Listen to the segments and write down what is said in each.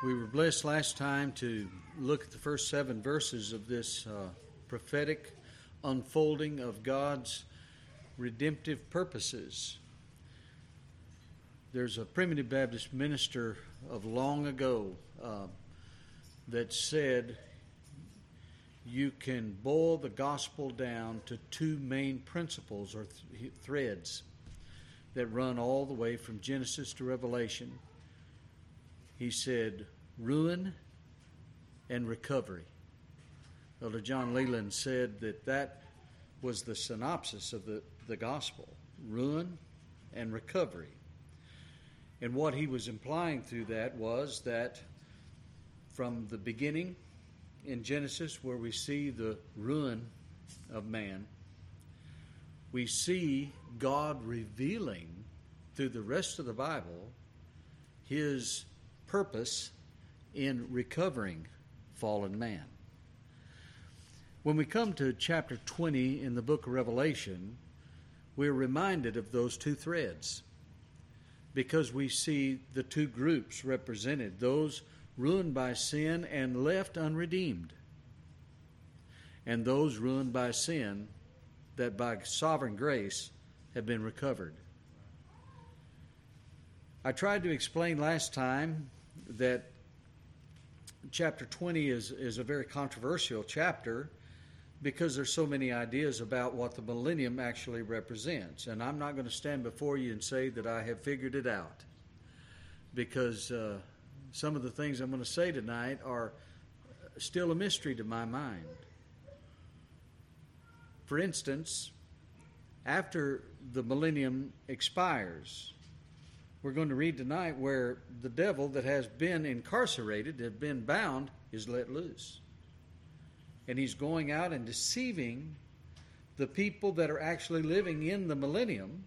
We were blessed last time to look at the first seven verses of this uh, prophetic unfolding of God's redemptive purposes. There's a primitive Baptist minister of long ago uh, that said you can boil the gospel down to two main principles or th- threads that run all the way from Genesis to Revelation he said, ruin and recovery. Elder John Leland said that that was the synopsis of the, the gospel ruin and recovery. And what he was implying through that was that from the beginning in Genesis, where we see the ruin of man, we see God revealing through the rest of the Bible his purpose in recovering fallen man. When we come to chapter 20 in the book of Revelation, we're reminded of those two threads because we see the two groups represented those ruined by sin and left unredeemed, and those ruined by sin that by sovereign grace have been recovered. I tried to explain last time that chapter 20 is, is a very controversial chapter because there's so many ideas about what the millennium actually represents. And I'm not going to stand before you and say that I have figured it out because uh, some of the things I'm going to say tonight are still a mystery to my mind. For instance, after the millennium expires, we're going to read tonight where the devil that has been incarcerated, has been bound, is let loose. And he's going out and deceiving the people that are actually living in the millennium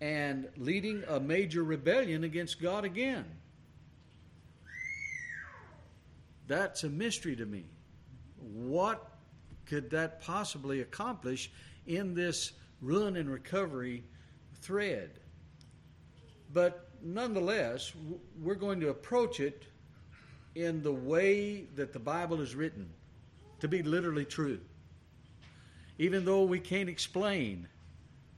and leading a major rebellion against God again. That's a mystery to me. What could that possibly accomplish in this ruin and recovery thread? But nonetheless, we're going to approach it in the way that the Bible is written to be literally true. Even though we can't explain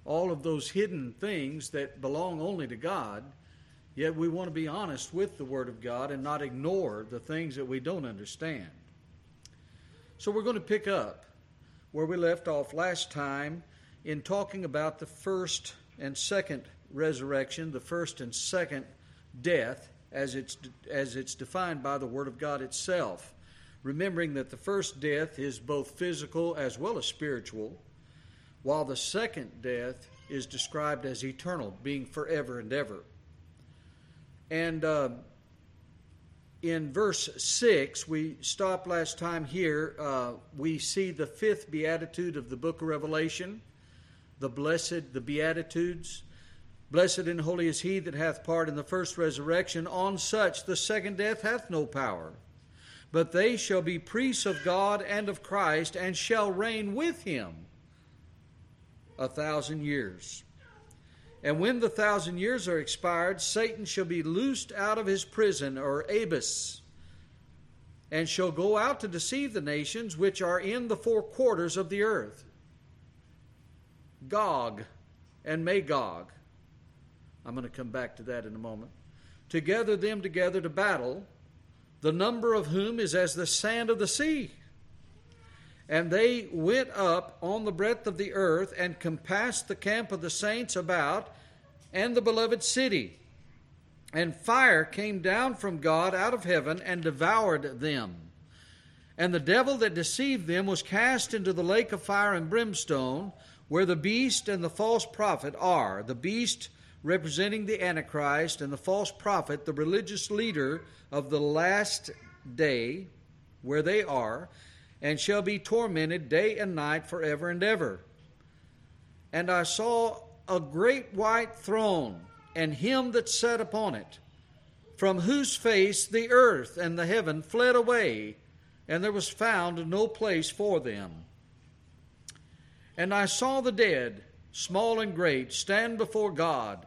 all of those hidden things that belong only to God, yet we want to be honest with the Word of God and not ignore the things that we don't understand. So we're going to pick up where we left off last time in talking about the first and second resurrection, the first and second death, as it's, as it's defined by the Word of God itself. Remembering that the first death is both physical as well as spiritual, while the second death is described as eternal, being forever and ever. And uh, in verse 6, we stopped last time here. Uh, we see the fifth beatitude of the book of Revelation, the blessed, the beatitudes. Blessed and holy is he that hath part in the first resurrection. On such the second death hath no power. But they shall be priests of God and of Christ, and shall reign with him a thousand years. And when the thousand years are expired, Satan shall be loosed out of his prison, or abyss, and shall go out to deceive the nations which are in the four quarters of the earth. Gog and Magog I'm going to come back to that in a moment. To gather them together to battle, the number of whom is as the sand of the sea. And they went up on the breadth of the earth and compassed the camp of the saints about and the beloved city. And fire came down from God out of heaven and devoured them. And the devil that deceived them was cast into the lake of fire and brimstone, where the beast and the false prophet are. The beast representing the Antichrist and the false prophet, the religious leader of the last day, where they are, and shall be tormented day and night forever and ever. And I saw a great white throne, and him that sat upon it, from whose face the earth and the heaven fled away, and there was found no place for them. And I saw the dead, small and great, stand before God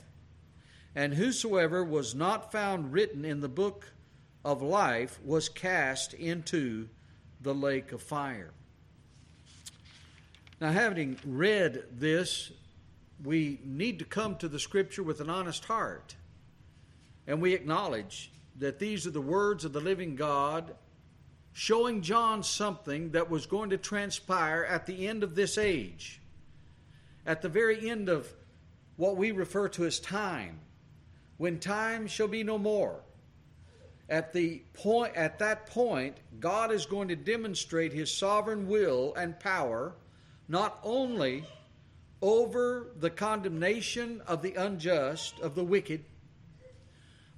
And whosoever was not found written in the book of life was cast into the lake of fire. Now, having read this, we need to come to the scripture with an honest heart. And we acknowledge that these are the words of the living God showing John something that was going to transpire at the end of this age, at the very end of what we refer to as time when time shall be no more. At the point at that point, God is going to demonstrate his sovereign will and power not only over the condemnation of the unjust, of the wicked.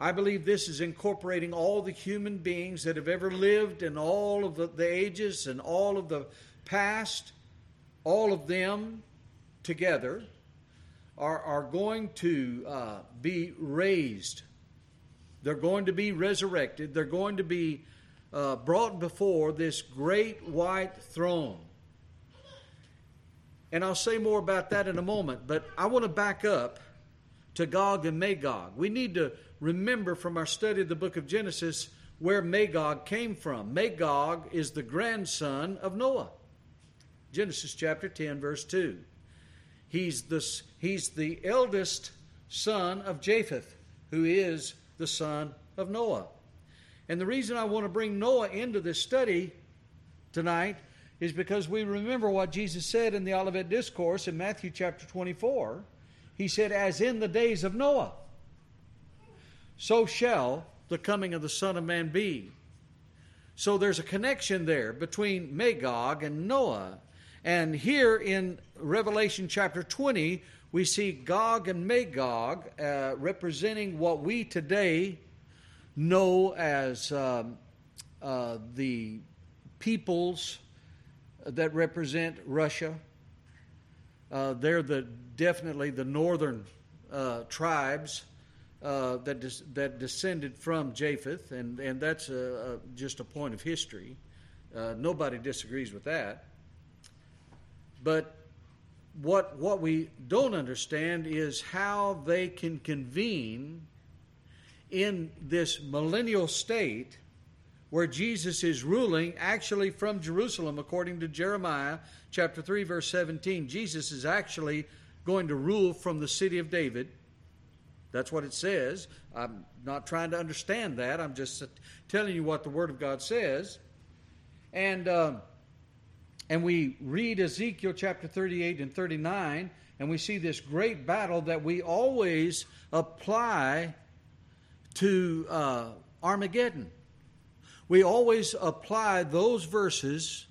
I believe this is incorporating all the human beings that have ever lived in all of the, the ages and all of the past, all of them together are, are going to uh, be raised. They're going to be resurrected. They're going to be uh, brought before this great white throne. And I'll say more about that in a moment, but I want to back up to Gog and Magog. We need to remember from our study of the book of Genesis where Magog came from. Magog is the grandson of Noah. Genesis chapter 10, verse 2. He's the, he's the eldest son of Japheth, who is the son of Noah. And the reason I want to bring Noah into this study tonight is because we remember what Jesus said in the Olivet Discourse in Matthew chapter 24. He said, As in the days of Noah, so shall the coming of the Son of Man be. So there's a connection there between Magog and Noah. And here in Revelation chapter 20, we see Gog and Magog uh, representing what we today know as um, uh, the peoples that represent Russia. Uh, they're the definitely the northern uh, tribes uh, that des- that descended from Japheth, and and that's a, a, just a point of history. Uh, nobody disagrees with that. But what, what we don't understand is how they can convene in this millennial state where Jesus is ruling actually from Jerusalem, according to Jeremiah chapter 3, verse 17. Jesus is actually going to rule from the city of David. That's what it says. I'm not trying to understand that. I'm just telling you what the Word of God says. And. Uh, and we read Ezekiel chapter 38 and 39, and we see this great battle that we always apply to uh, Armageddon. We always apply those verses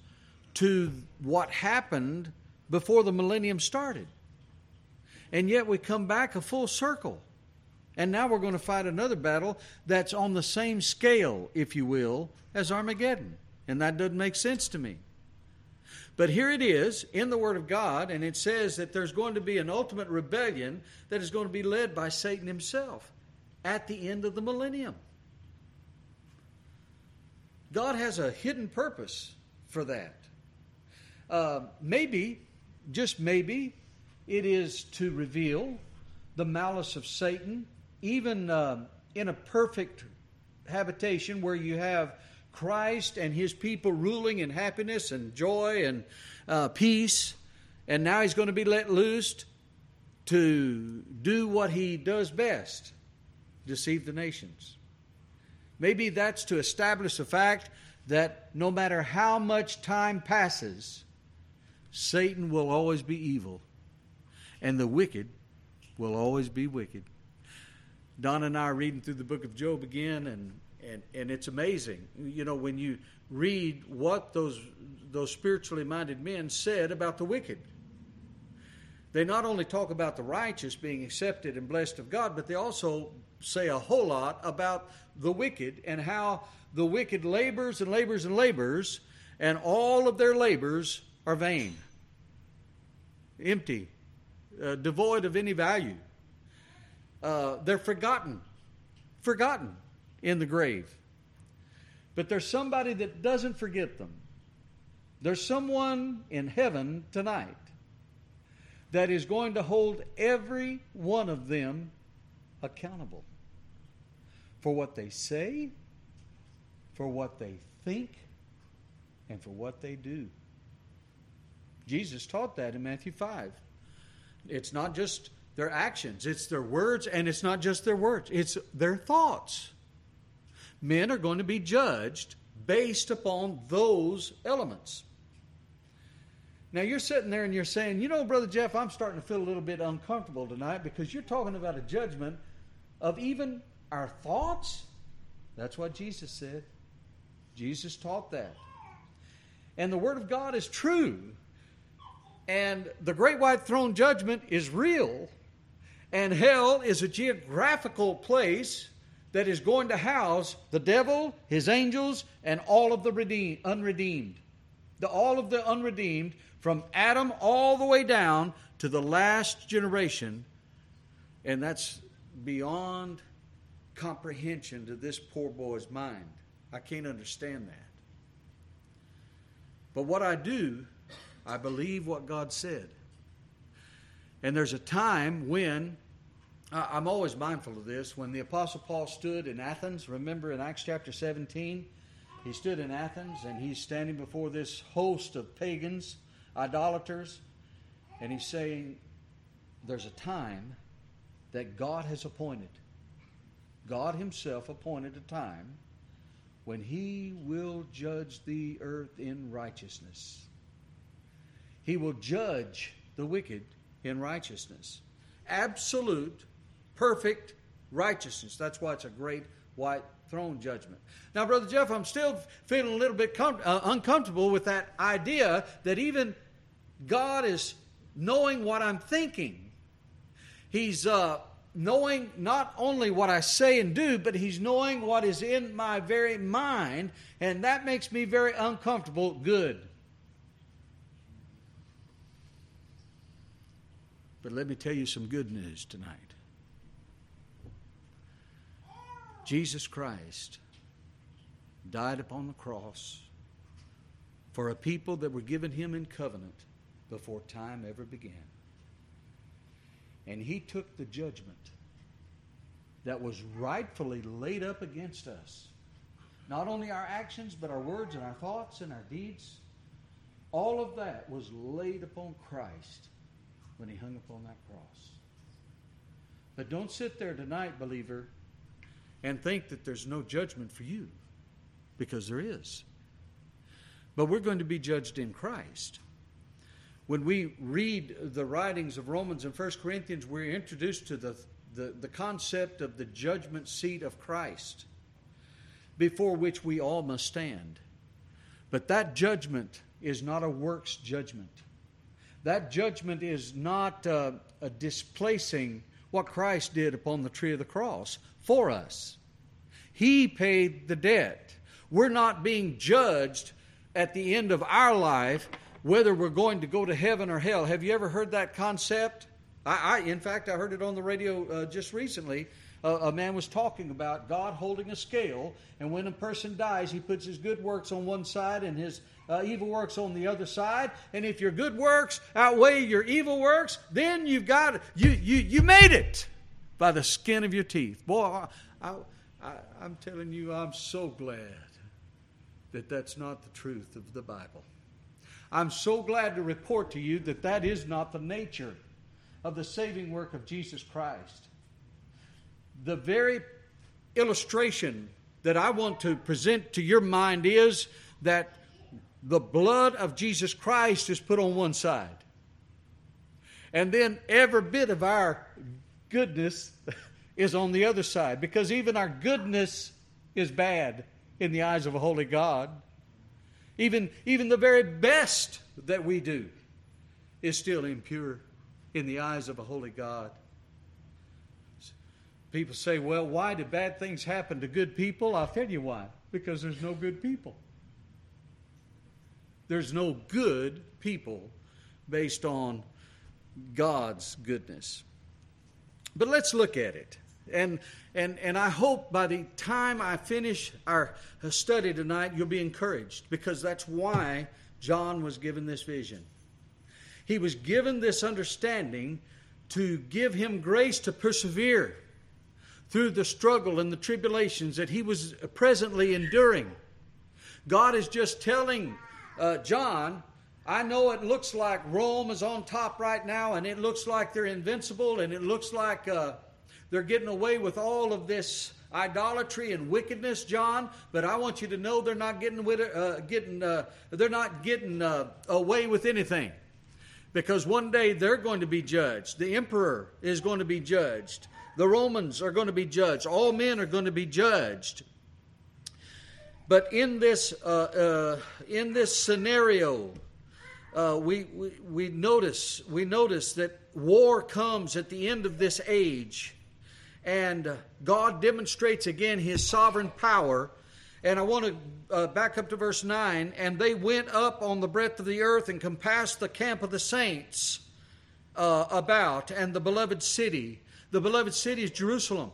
to what happened before the millennium started. And yet we come back a full circle. And now we're going to fight another battle that's on the same scale, if you will, as Armageddon. And that doesn't make sense to me. But here it is in the Word of God, and it says that there's going to be an ultimate rebellion that is going to be led by Satan himself at the end of the millennium. God has a hidden purpose for that. Uh, maybe, just maybe, it is to reveal the malice of Satan, even uh, in a perfect habitation where you have Christ and his people ruling in happiness and joy and uh, peace. And now he's going to be let loose to do what he does best deceive the nations. Maybe that's to establish the fact that no matter how much time passes, Satan will always be evil, and the wicked will always be wicked. Don and I are reading through the book of Job again, and and and it's amazing. You know, when you read what those those spiritually minded men said about the wicked. They not only talk about the righteous being accepted and blessed of God, but they also say a whole lot about the wicked and how the wicked labors and labors and labors, and all of their labors are vain, empty, uh, devoid of any value. Uh, they're forgotten, forgotten in the grave. But there's somebody that doesn't forget them. There's someone in heaven tonight that is going to hold every one of them accountable for what they say, for what they think, and for what they do. Jesus taught that in Matthew 5. It's not just their actions, it's their words, and it's not just their words, it's their thoughts. Men are going to be judged based upon those elements. Now you're sitting there and you're saying, you know, Brother Jeff, I'm starting to feel a little bit uncomfortable tonight because you're talking about a judgment of even our thoughts. That's what Jesus said. Jesus taught that. And the Word of God is true. And the great white throne judgment is real. And hell is a geographical place that is going to house the devil, his angels, and all of the redeemed, unredeemed. The, all of the unredeemed from Adam all the way down to the last generation. And that's beyond comprehension to this poor boy's mind. I can't understand that. But what I do, I believe what God said. And there's a time when, I'm always mindful of this, when the Apostle Paul stood in Athens, remember in Acts chapter 17? He stood in Athens and he's standing before this host of pagans idolaters, and he's saying there's a time that God has appointed. God Himself appointed a time when He will judge the earth in righteousness. He will judge the wicked in righteousness. Absolute, perfect righteousness. That's why it's a great white throne judgment. Now, Brother Jeff, I'm still feeling a little bit com- uh, uncomfortable with that idea that even God is knowing what I'm thinking. He's uh, knowing not only what I say and do, but He's knowing what is in my very mind, and that makes me very uncomfortable. Good. But let me tell you some good news tonight. Jesus Christ died upon the cross for a people that were given him in covenant before time ever began. And he took the judgment that was rightfully laid up against us. Not only our actions, but our words and our thoughts and our deeds. All of that was laid upon Christ when he hung upon that cross. But don't sit there tonight, believer, and think that there's no judgment for you, because there is. But we're going to be judged in Christ. When we read the writings of Romans and 1 Corinthians, we're introduced to the, the, the concept of the judgment seat of Christ, before which we all must stand. But that judgment is not a works judgment. That judgment is not uh, a displacing what Christ did upon the tree of the cross for us. He paid the debt. We're not being judged at the end of our life whether we're going to go to heaven or hell. Have you ever heard that concept? I, I in fact, I heard it on the radio uh, just recently. A man was talking about God holding a scale, and when a person dies, he puts his good works on one side and his uh, evil works on the other side. And if your good works outweigh your evil works, then you've got you you you made it by the skin of your teeth. Boy, I, I I'm telling you, I'm so glad that that's not the truth of the Bible. I'm so glad to report to you that that is not the nature of the saving work of Jesus Christ. The very illustration that I want to present to your mind is that the blood of Jesus Christ is put on one side. And then every bit of our goodness is on the other side because even our goodness is bad in the eyes of a holy God. Even, even the very best that we do is still impure in the eyes of a holy God. People say, well, why do bad things happen to good people? I'll tell you why. Because there's no good people. There's no good people based on God's goodness. But let's look at it. And, and, and I hope by the time I finish our uh, study tonight, you'll be encouraged because that's why John was given this vision. He was given this understanding to give him grace to persevere through the struggle and the tribulations that he was presently enduring. God is just telling uh, John, I know it looks like Rome is on top right now, and it looks like they're invincible, and it looks like uh, they're getting away with all of this idolatry and wickedness, John. But I want you to know they're not getting with uh, getting uh, they're not getting uh, away with anything, because one day they're going to be judged. The emperor is going to be judged. The Romans are going to be judged. All men are going to be judged. But in this, uh, uh, in this scenario, uh, we, we, we, notice, we notice that war comes at the end of this age, and God demonstrates again his sovereign power. And I want to uh, back up to verse 9. And they went up on the breadth of the earth and compassed the camp of the saints uh, about and the beloved city. The beloved city is Jerusalem.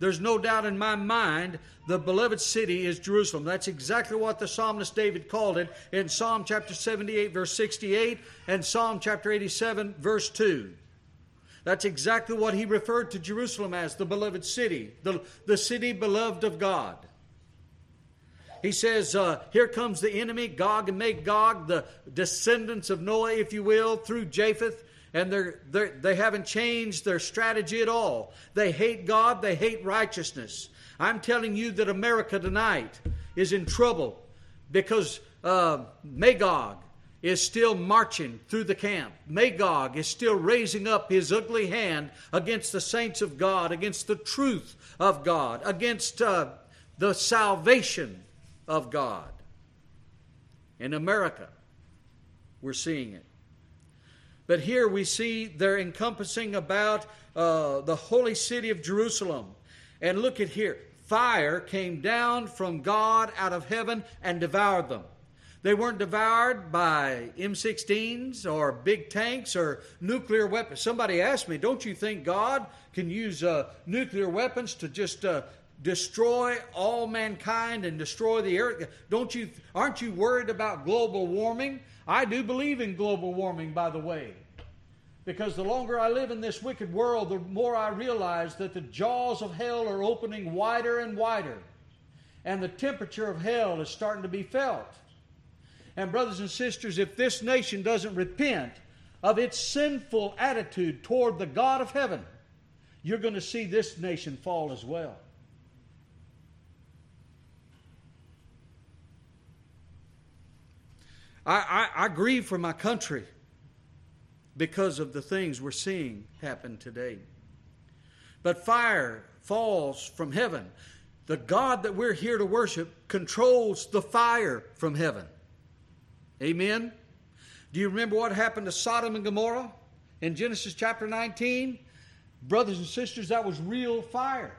There's no doubt in my mind the beloved city is Jerusalem. That's exactly what the psalmist David called it in Psalm chapter 78, verse 68, and Psalm chapter 87, verse 2. That's exactly what he referred to Jerusalem as the beloved city, the, the city beloved of God. He says, uh, Here comes the enemy, Gog and Magog, the descendants of Noah, if you will, through Japheth and they're, they're, they haven't changed their strategy at all. They hate God, they hate righteousness. I'm telling you that America tonight is in trouble because uh, Magog is still marching through the camp. Magog is still raising up his ugly hand against the saints of God, against the truth of God, against uh, the salvation of God. In America, we're seeing it. But here we see they're encompassing about uh, the holy city of Jerusalem. And look at here fire came down from God out of heaven and devoured them. They weren't devoured by M16s or big tanks or nuclear weapons. Somebody asked me, Don't you think God can use uh, nuclear weapons to just uh, destroy all mankind and destroy the earth? Don't you, aren't you worried about global warming? I do believe in global warming, by the way. Because the longer I live in this wicked world, the more I realize that the jaws of hell are opening wider and wider. And the temperature of hell is starting to be felt. And, brothers and sisters, if this nation doesn't repent of its sinful attitude toward the God of heaven, you're going to see this nation fall as well. I, I, I grieve for my country because of the things we're seeing happen today. But fire falls from heaven. The God that we're here to worship controls the fire from heaven. Amen? Do you remember what happened to Sodom and Gomorrah in Genesis chapter 19? Brothers and sisters, that was real fire.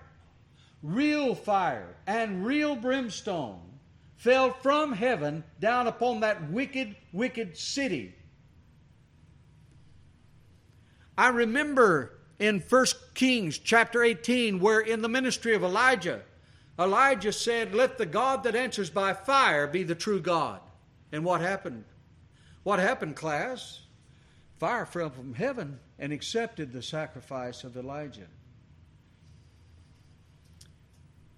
Real fire and real brimstone fell from heaven down upon that wicked, wicked city. I remember in 1 Kings chapter 18 where in the ministry of Elijah, Elijah said, Let the God that answers by fire be the true God. And what happened? What happened, class? Fire fell from heaven and accepted the sacrifice of Elijah.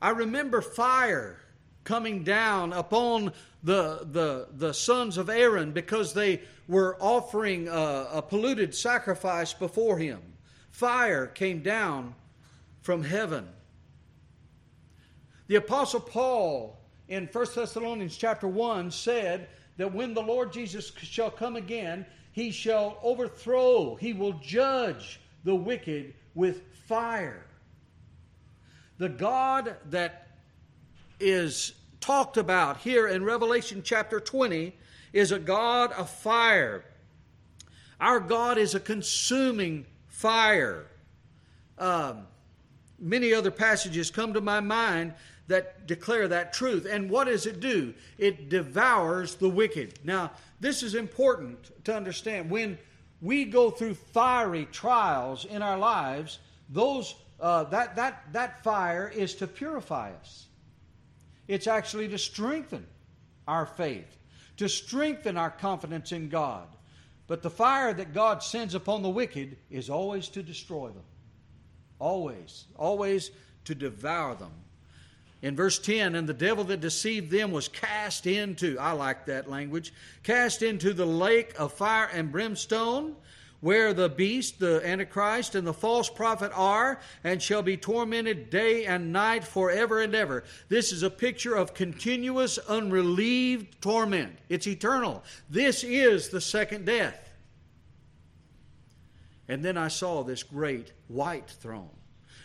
I remember fire coming down upon the, the, the sons of Aaron because they were offering a, a polluted sacrifice before him. Fire came down from heaven. The Apostle Paul in 1 Thessalonians chapter 1 said that when the Lord Jesus shall come again, he shall overthrow, he will judge the wicked with fire. The God that is talked about here in Revelation chapter 20 is a God of fire. Our God is a consuming fire. Um, many other passages come to my mind that declare that truth. And what does it do? It devours the wicked. Now, this is important to understand. When we go through fiery trials in our lives, those uh, that that that fire is to purify us. It's actually to strengthen our faith, to strengthen our confidence in God. But the fire that God sends upon the wicked is always to destroy them. Always, always to devour them. In verse 10, and the devil that deceived them was cast into, I like that language, cast into the lake of fire and brimstone, where the beast, the Antichrist, and the false prophet are, and shall be tormented day and night forever and ever. This is a picture of continuous, unrelieved torment. It's eternal. This is the second death. And then I saw this great white throne.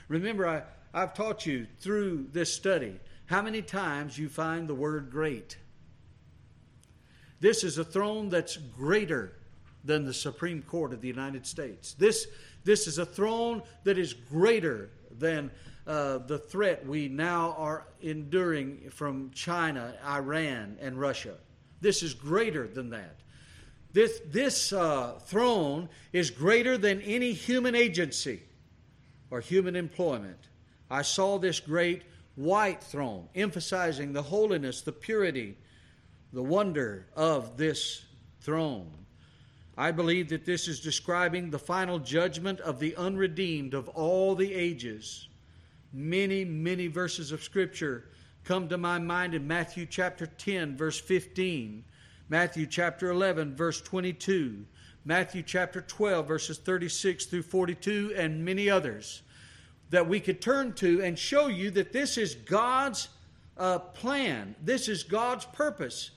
Remember, I, I've taught you through this study how many times you find the word great. This is a throne that's greater than the Supreme Court of the United States. This, this is a throne that is greater than uh, the threat we now are enduring from China, Iran, and Russia. This is greater than that. This, this uh, throne is greater than any human agency or human employment. I saw this great white throne, emphasizing the holiness, the purity, the wonder of this throne. I believe that this is describing the final judgment of the unredeemed of all the ages. Many, many verses of Scripture come to my mind in Matthew chapter 10, verse 15, Matthew chapter 11, verse 22, Matthew chapter 12, verses 36 through 42, and many others that we could turn to and show you that this is God's uh, plan, this is God's purpose.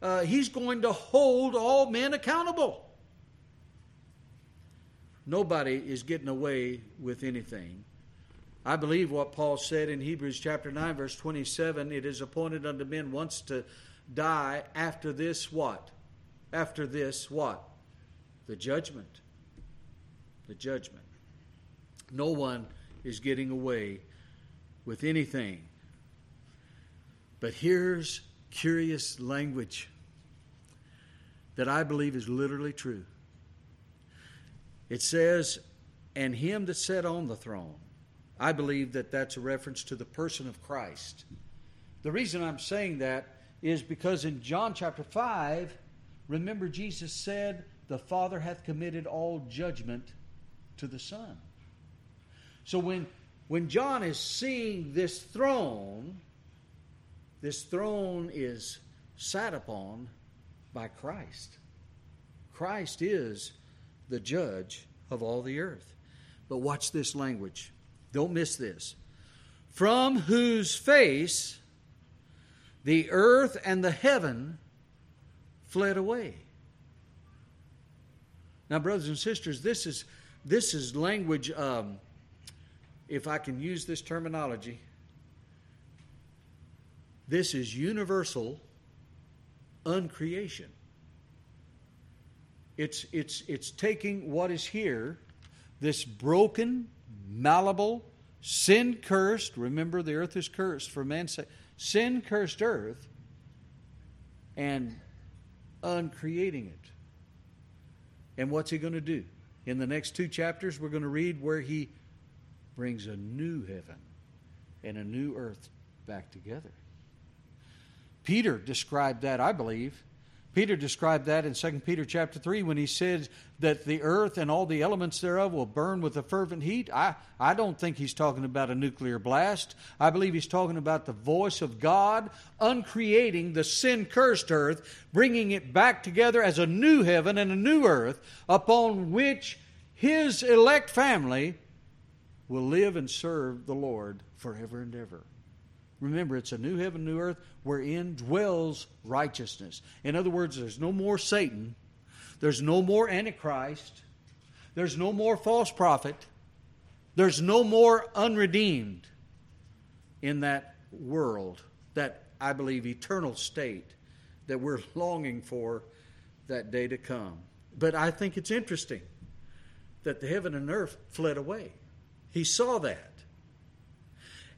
Uh, he's going to hold all men accountable. Nobody is getting away with anything. I believe what Paul said in Hebrews chapter 9, verse 27 it is appointed unto men once to die, after this, what? After this, what? The judgment. The judgment. No one is getting away with anything. But here's curious language that I believe is literally true. It says, and him that sat on the throne. I believe that that's a reference to the person of Christ. The reason I'm saying that is because in John chapter 5, remember Jesus said, The Father hath committed all judgment to the Son. So when, when John is seeing this throne, this throne is sat upon by Christ. Christ is the judge of all the earth. But watch this language. Don't miss this. From whose face the earth and the heaven fled away. Now, brothers and sisters, this is this is language. Um, if I can use this terminology, this is universal uncreation. It's, it's, it's taking what is here, this broken, malleable, sin cursed, remember the earth is cursed for man's sake, sin cursed earth, and uncreating it. And what's he going to do? In the next two chapters, we're going to read where he brings a new heaven and a new earth back together. Peter described that, I believe, Peter described that in 2 Peter chapter 3 when he said that the earth and all the elements thereof will burn with a fervent heat. I, I don't think he's talking about a nuclear blast. I believe he's talking about the voice of God uncreating the sin cursed earth, bringing it back together as a new heaven and a new earth upon which his elect family will live and serve the Lord forever and ever. Remember, it's a new heaven, new earth wherein dwells righteousness. In other words, there's no more Satan, there's no more Antichrist, there's no more false prophet, there's no more unredeemed in that world, that I believe eternal state that we're longing for that day to come. But I think it's interesting that the heaven and earth fled away. He saw that.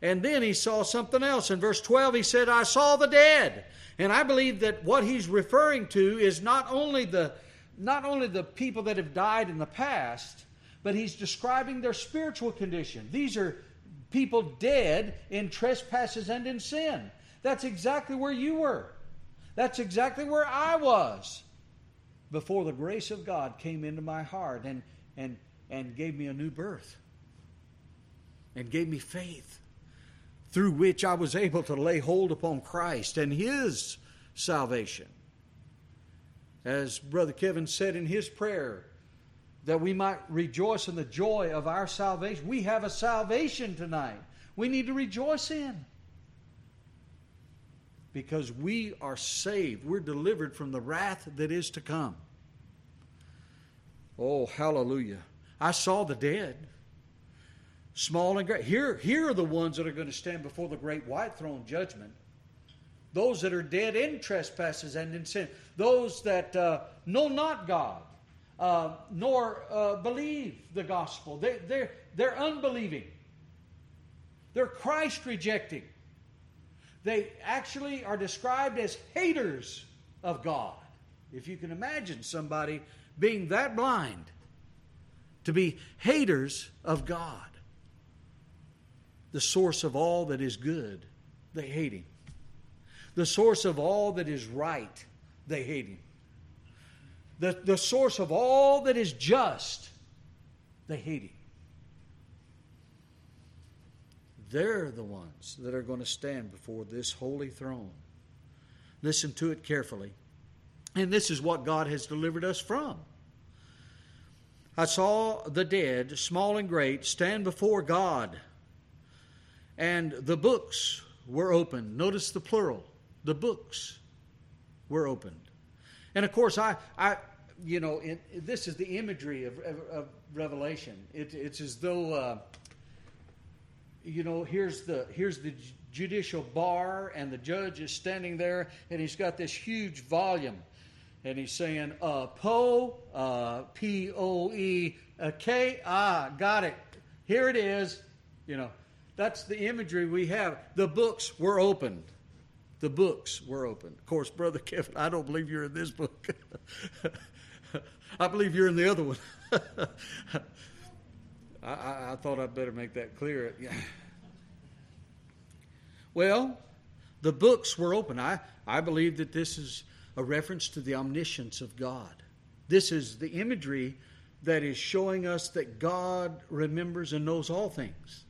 And then he saw something else. In verse 12, he said, I saw the dead. And I believe that what he's referring to is not only the, not only the people that have died in the past, but he's describing their spiritual condition. These are people dead in trespasses and in sin. That's exactly where you were. That's exactly where I was before the grace of God came into my heart and, and, and gave me a new birth and gave me faith through which I was able to lay hold upon Christ and His salvation. As Brother Kevin said in his prayer, that we might rejoice in the joy of our salvation. We have a salvation tonight. We need to rejoice in. Because we are saved. We're delivered from the wrath that is to come. Oh, hallelujah. I saw the dead small and great. Here, here are the ones that are going to stand before the great white throne judgment. Those that are dead in trespasses and in sin. Those that uh, know not God, uh, nor uh, believe the gospel. They, they're, they're unbelieving. They're Christ rejecting. They actually are described as haters of God. If you can imagine somebody being that blind to be haters of God the source of all that is good, they hate him. The source of all that is right, they hate him. The, the source of all that is just, they hate him. They're the ones that are going to stand before this holy throne. Listen to it carefully. And this is what God has delivered us from. I saw the dead, small and great, stand before God and the books were opened. Notice the plural. The books were opened. And of course, I, I you know, it, this is the imagery of, of, of Revelation. It, it's as though, uh, you know, here's the here's the judicial bar, and the judge is standing there, and he's got this huge volume, and he's saying, uh, "Po, uh, P O E, K, ah, got it. Here it is." You know, that's the imagery we have. The books were opened. The books were opened. Of course, Brother Kevin, I don't believe you're in this book. I believe you're in the other one. I, I, I, thought I'd better make that clear. well, the books were open. I, I believe that this is a reference to the omniscience of God. This is the imagery that is showing us that God remembers and knows all things.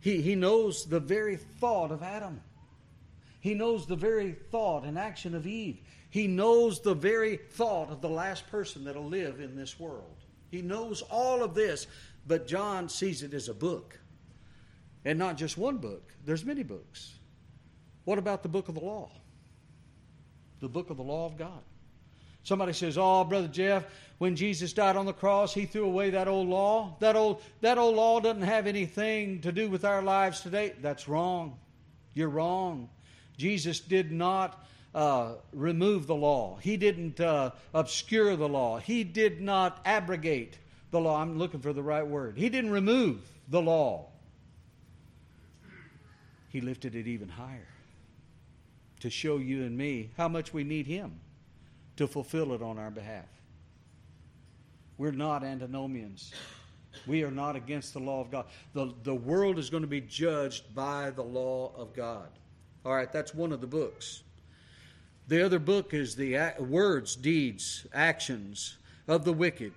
He, he knows the very thought of Adam. He knows the very thought and action of Eve. He knows the very thought of the last person that'll live in this world. He knows all of this, but John sees it as a book. And not just one book, there's many books. What about the book of the law? The book of the law of God. Somebody says, "Oh, brother Jeff, when Jesus died on the cross, he threw away that old law. That old that old law doesn't have anything to do with our lives today." That's wrong. You're wrong. Jesus did not uh, remove the law. He didn't uh, obscure the law. He did not abrogate the law. I'm looking for the right word. He didn't remove the law. He lifted it even higher to show you and me how much we need Him to fulfill it on our behalf. We're not antinomians. We are not against the law of God. The, the world is going to be judged by the law of God. All right, that's one of the books. The other book is the words, deeds, actions of the wicked.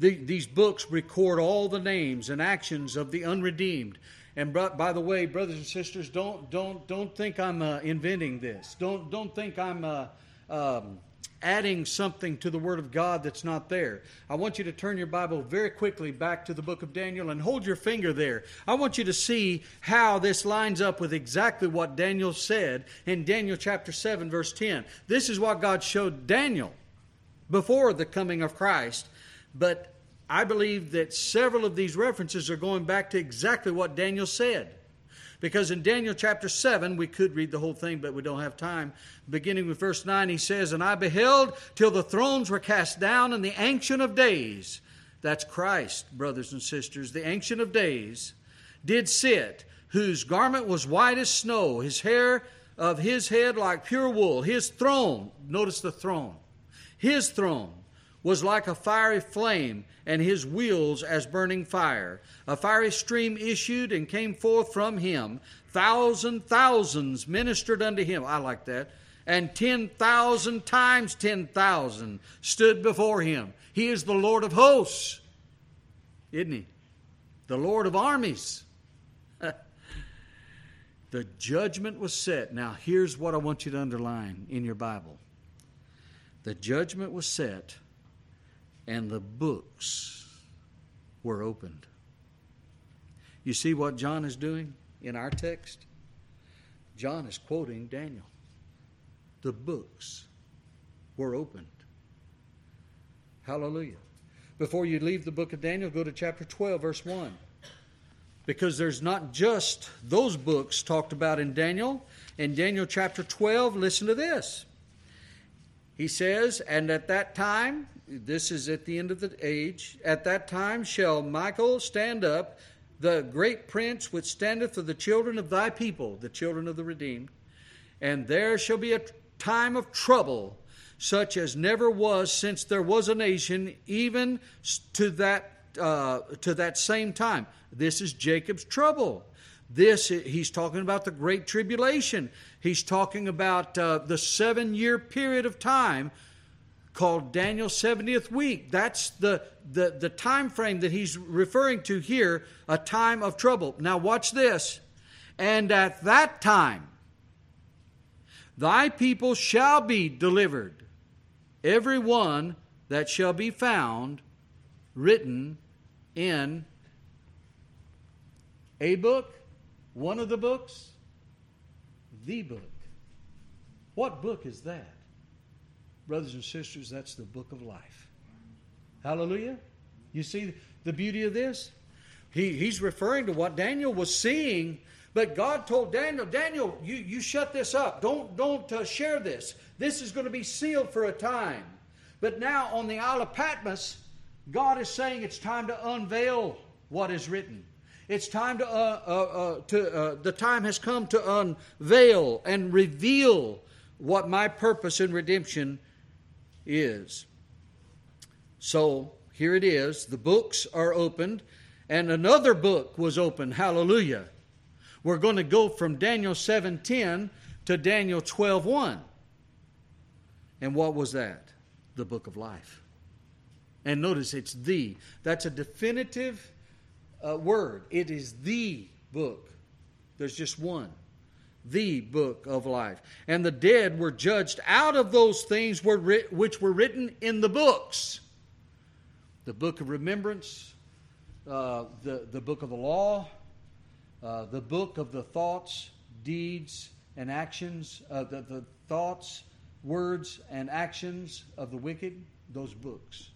The, these books record all the names and actions of the unredeemed. And by the way, brothers and sisters, don't don't don't think I'm uh, inventing this. Don't don't think I'm uh, um, adding something to the Word of God that's not there. I want you to turn your Bible very quickly back to the book of Daniel and hold your finger there. I want you to see how this lines up with exactly what Daniel said in Daniel chapter 7, verse 10. This is what God showed Daniel before the coming of Christ, but I believe that several of these references are going back to exactly what Daniel said. Because in Daniel chapter 7, we could read the whole thing, but we don't have time. Beginning with verse 9, he says, And I beheld till the thrones were cast down, and the Ancient of Days, that's Christ, brothers and sisters, the Ancient of Days, did sit, whose garment was white as snow, his hair of his head like pure wool. His throne, notice the throne, his throne was like a fiery flame, and his wheels as burning fire. A fiery stream issued and came forth from him. Thousand thousands ministered unto him. I like that. And ten thousand times ten thousand stood before him. He is the Lord of hosts, isn't he? The Lord of armies. the judgment was set. Now, here's what I want you to underline in your Bible the judgment was set and the books were opened. You see what John is doing in our text? John is quoting Daniel. The books were opened. Hallelujah. Before you leave the book of Daniel, go to chapter 12, verse 1. Because there's not just those books talked about in Daniel. In Daniel chapter 12, listen to this. He says, And at that time, this is at the end of the age. At that time shall Michael stand up, the great prince which standeth for the children of thy people, the children of the redeemed. And there shall be a time of trouble, such as never was since there was a nation, even to that uh, to that same time. This is Jacob's trouble. This he's talking about the great tribulation. He's talking about uh, the seven year period of time called Daniel's 70th week. That's the, the, the time frame that he's referring to here, a time of trouble. Now, watch this. And at that time, thy people shall be delivered, every one that shall be found written in a book, one of the books, the book. What book is that? Brothers and sisters, that's the book of life. Hallelujah. You see the beauty of this? He, he's referring to what Daniel was seeing, but God told Daniel, Daniel, you, you shut this up. Don't, don't uh, share this. This is going to be sealed for a time. But now on the Isle of Patmos, God is saying it's time to unveil what is written. It's time to, uh, uh, uh to uh, the time has come to unveil and reveal what my purpose in redemption is. So here it is. The books are opened, and another book was opened. Hallelujah. We're going to go from Daniel 7:10 to Daniel 12:1. And what was that? The book of life. And notice it's the. That's a definitive uh, word. It is the book. There's just one the book of life. And the dead were judged out of those things which were written in the books the book of remembrance, uh, the, the book of the law, uh, the book of the thoughts, deeds, and actions, uh, the, the thoughts, words, and actions of the wicked. Those books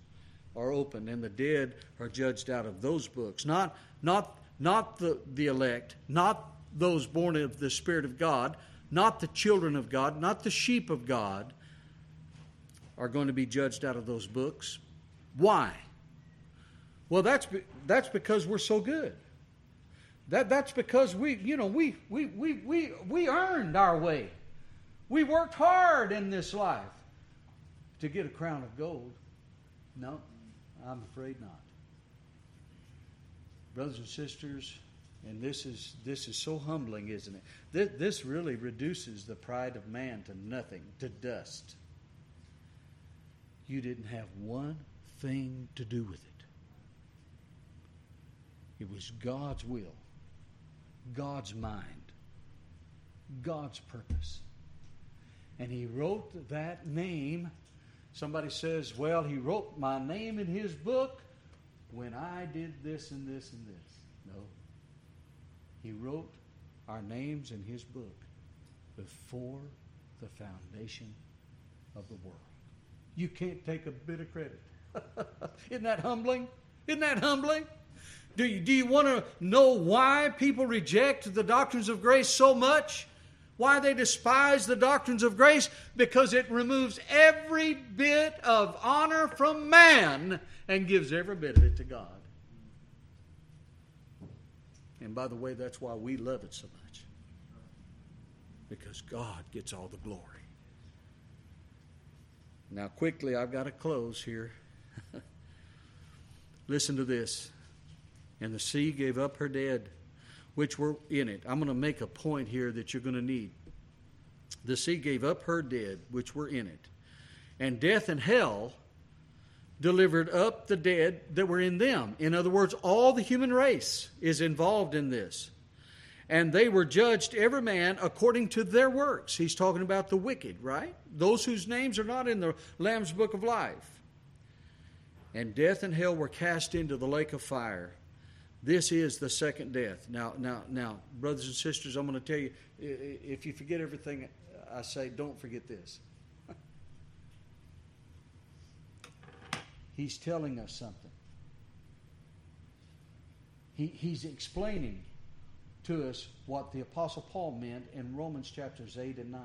are opened, and the dead are judged out of those books. Not, not, not the, the elect, not those born of the Spirit of God, not the children of God, not the sheep of God, are going to be judged out of those books. Why? Well, that's, that's because we're so good. That, that's because we, you know, we, we, we, we, we earned our way. We worked hard in this life to get a crown of gold. No, I'm afraid not. Brothers and sisters, and this is, this is so humbling, isn't it? This, this really reduces the pride of man to nothing, to dust. You didn't have one thing to do with it. It was God's will, God's mind, God's purpose. And He wrote that name. Somebody says, Well, He wrote my name in His book when I did this and this and this. He wrote our names in His book before the foundation of the world. You can't take a bit of credit. Isn't that humbling? Isn't that humbling? Do you, do you want to know why people reject the doctrines of grace so much? Why they despise the doctrines of grace? Because it removes every bit of honor from man and gives every bit of it to God. And by the way, that's why we love it so much. Because God gets all the glory. Now, quickly, I've got to close here. Listen to this. And the sea gave up her dead, which were in it. I'm going to make a point here that you're going to need. The sea gave up her dead, which were in it. And death and hell delivered up the dead that were in them. In other words, all the human race is involved in this. And they were judged, every man, according to their works. He's talking about the wicked, right? Those whose names are not in the Lamb's book of life. And death and hell were cast into the lake of fire. This is the second death. Now, now, now, brothers and sisters, I'm going to tell you if you forget everything I say, don't forget this. He's telling us something. He, he's explaining to us what the Apostle Paul meant in Romans chapters 8 and 9.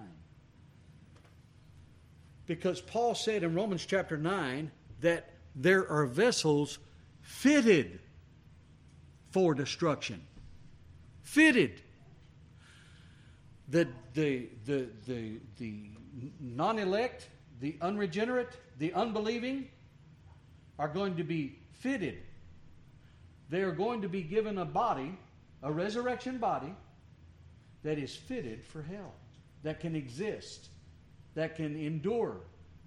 Because Paul said in Romans chapter 9 that there are vessels fitted for destruction. Fitted. The, the, the, the, the non elect, the unregenerate, the unbelieving are going to be fitted. They are going to be given a body a resurrection body that is fitted for hell, that can exist, that can endure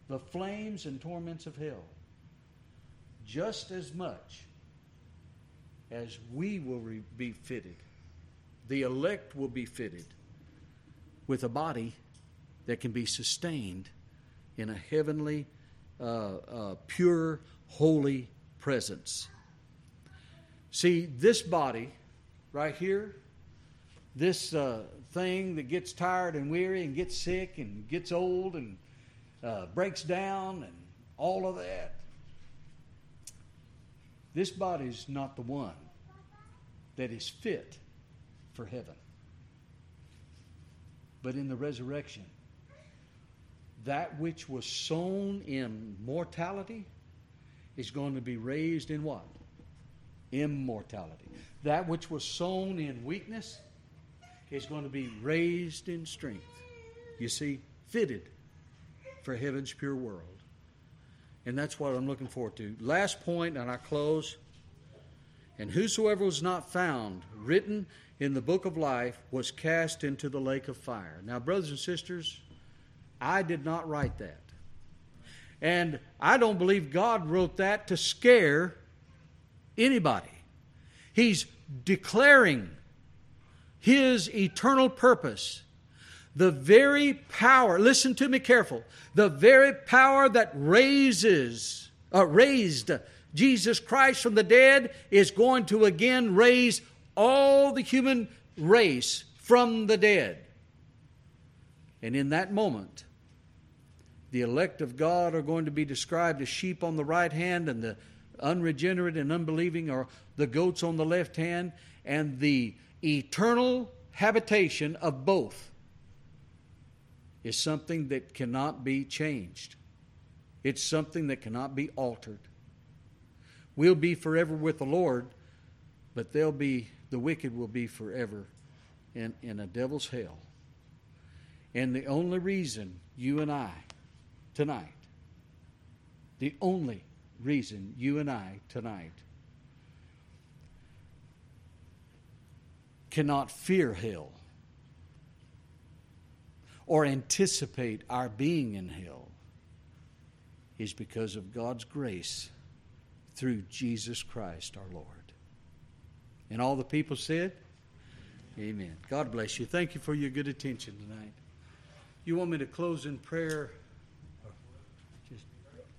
the flames and torments of hell just as much as we will be fitted. The elect will be fitted with a body that can be sustained in a heavenly, uh, uh, pure, holy presence. See, this body right here, this uh, thing that gets tired and weary and gets sick and gets old and uh, breaks down and all of that. This body is not the one that is fit for heaven. But in the resurrection, that which was sown in mortality is going to be raised in what? Immortality. That which was sown in weakness is going to be raised in strength. You see, fitted for heaven's pure world. And that's what I'm looking forward to. Last point, and I close. And whosoever was not found written in the book of life was cast into the lake of fire. Now, brothers and sisters, I did not write that. And I don't believe God wrote that to scare anybody. He's declaring his eternal purpose. The very power, listen to me careful, the very power that raises, uh, raised Jesus Christ from the dead is going to again raise all the human race from the dead. And in that moment, the elect of God are going to be described as sheep on the right hand and the unregenerate and unbelieving are the goats on the left hand, and the eternal habitation of both is something that cannot be changed. It's something that cannot be altered. We'll be forever with the Lord, but they'll be the wicked will be forever in, in a devil's hell. And the only reason you and I tonight, the only reason you and I tonight cannot fear hell or anticipate our being in hell is because of God's grace through Jesus Christ our Lord. And all the people said, Amen. God bless you. Thank you for your good attention tonight. You want me to close in prayer?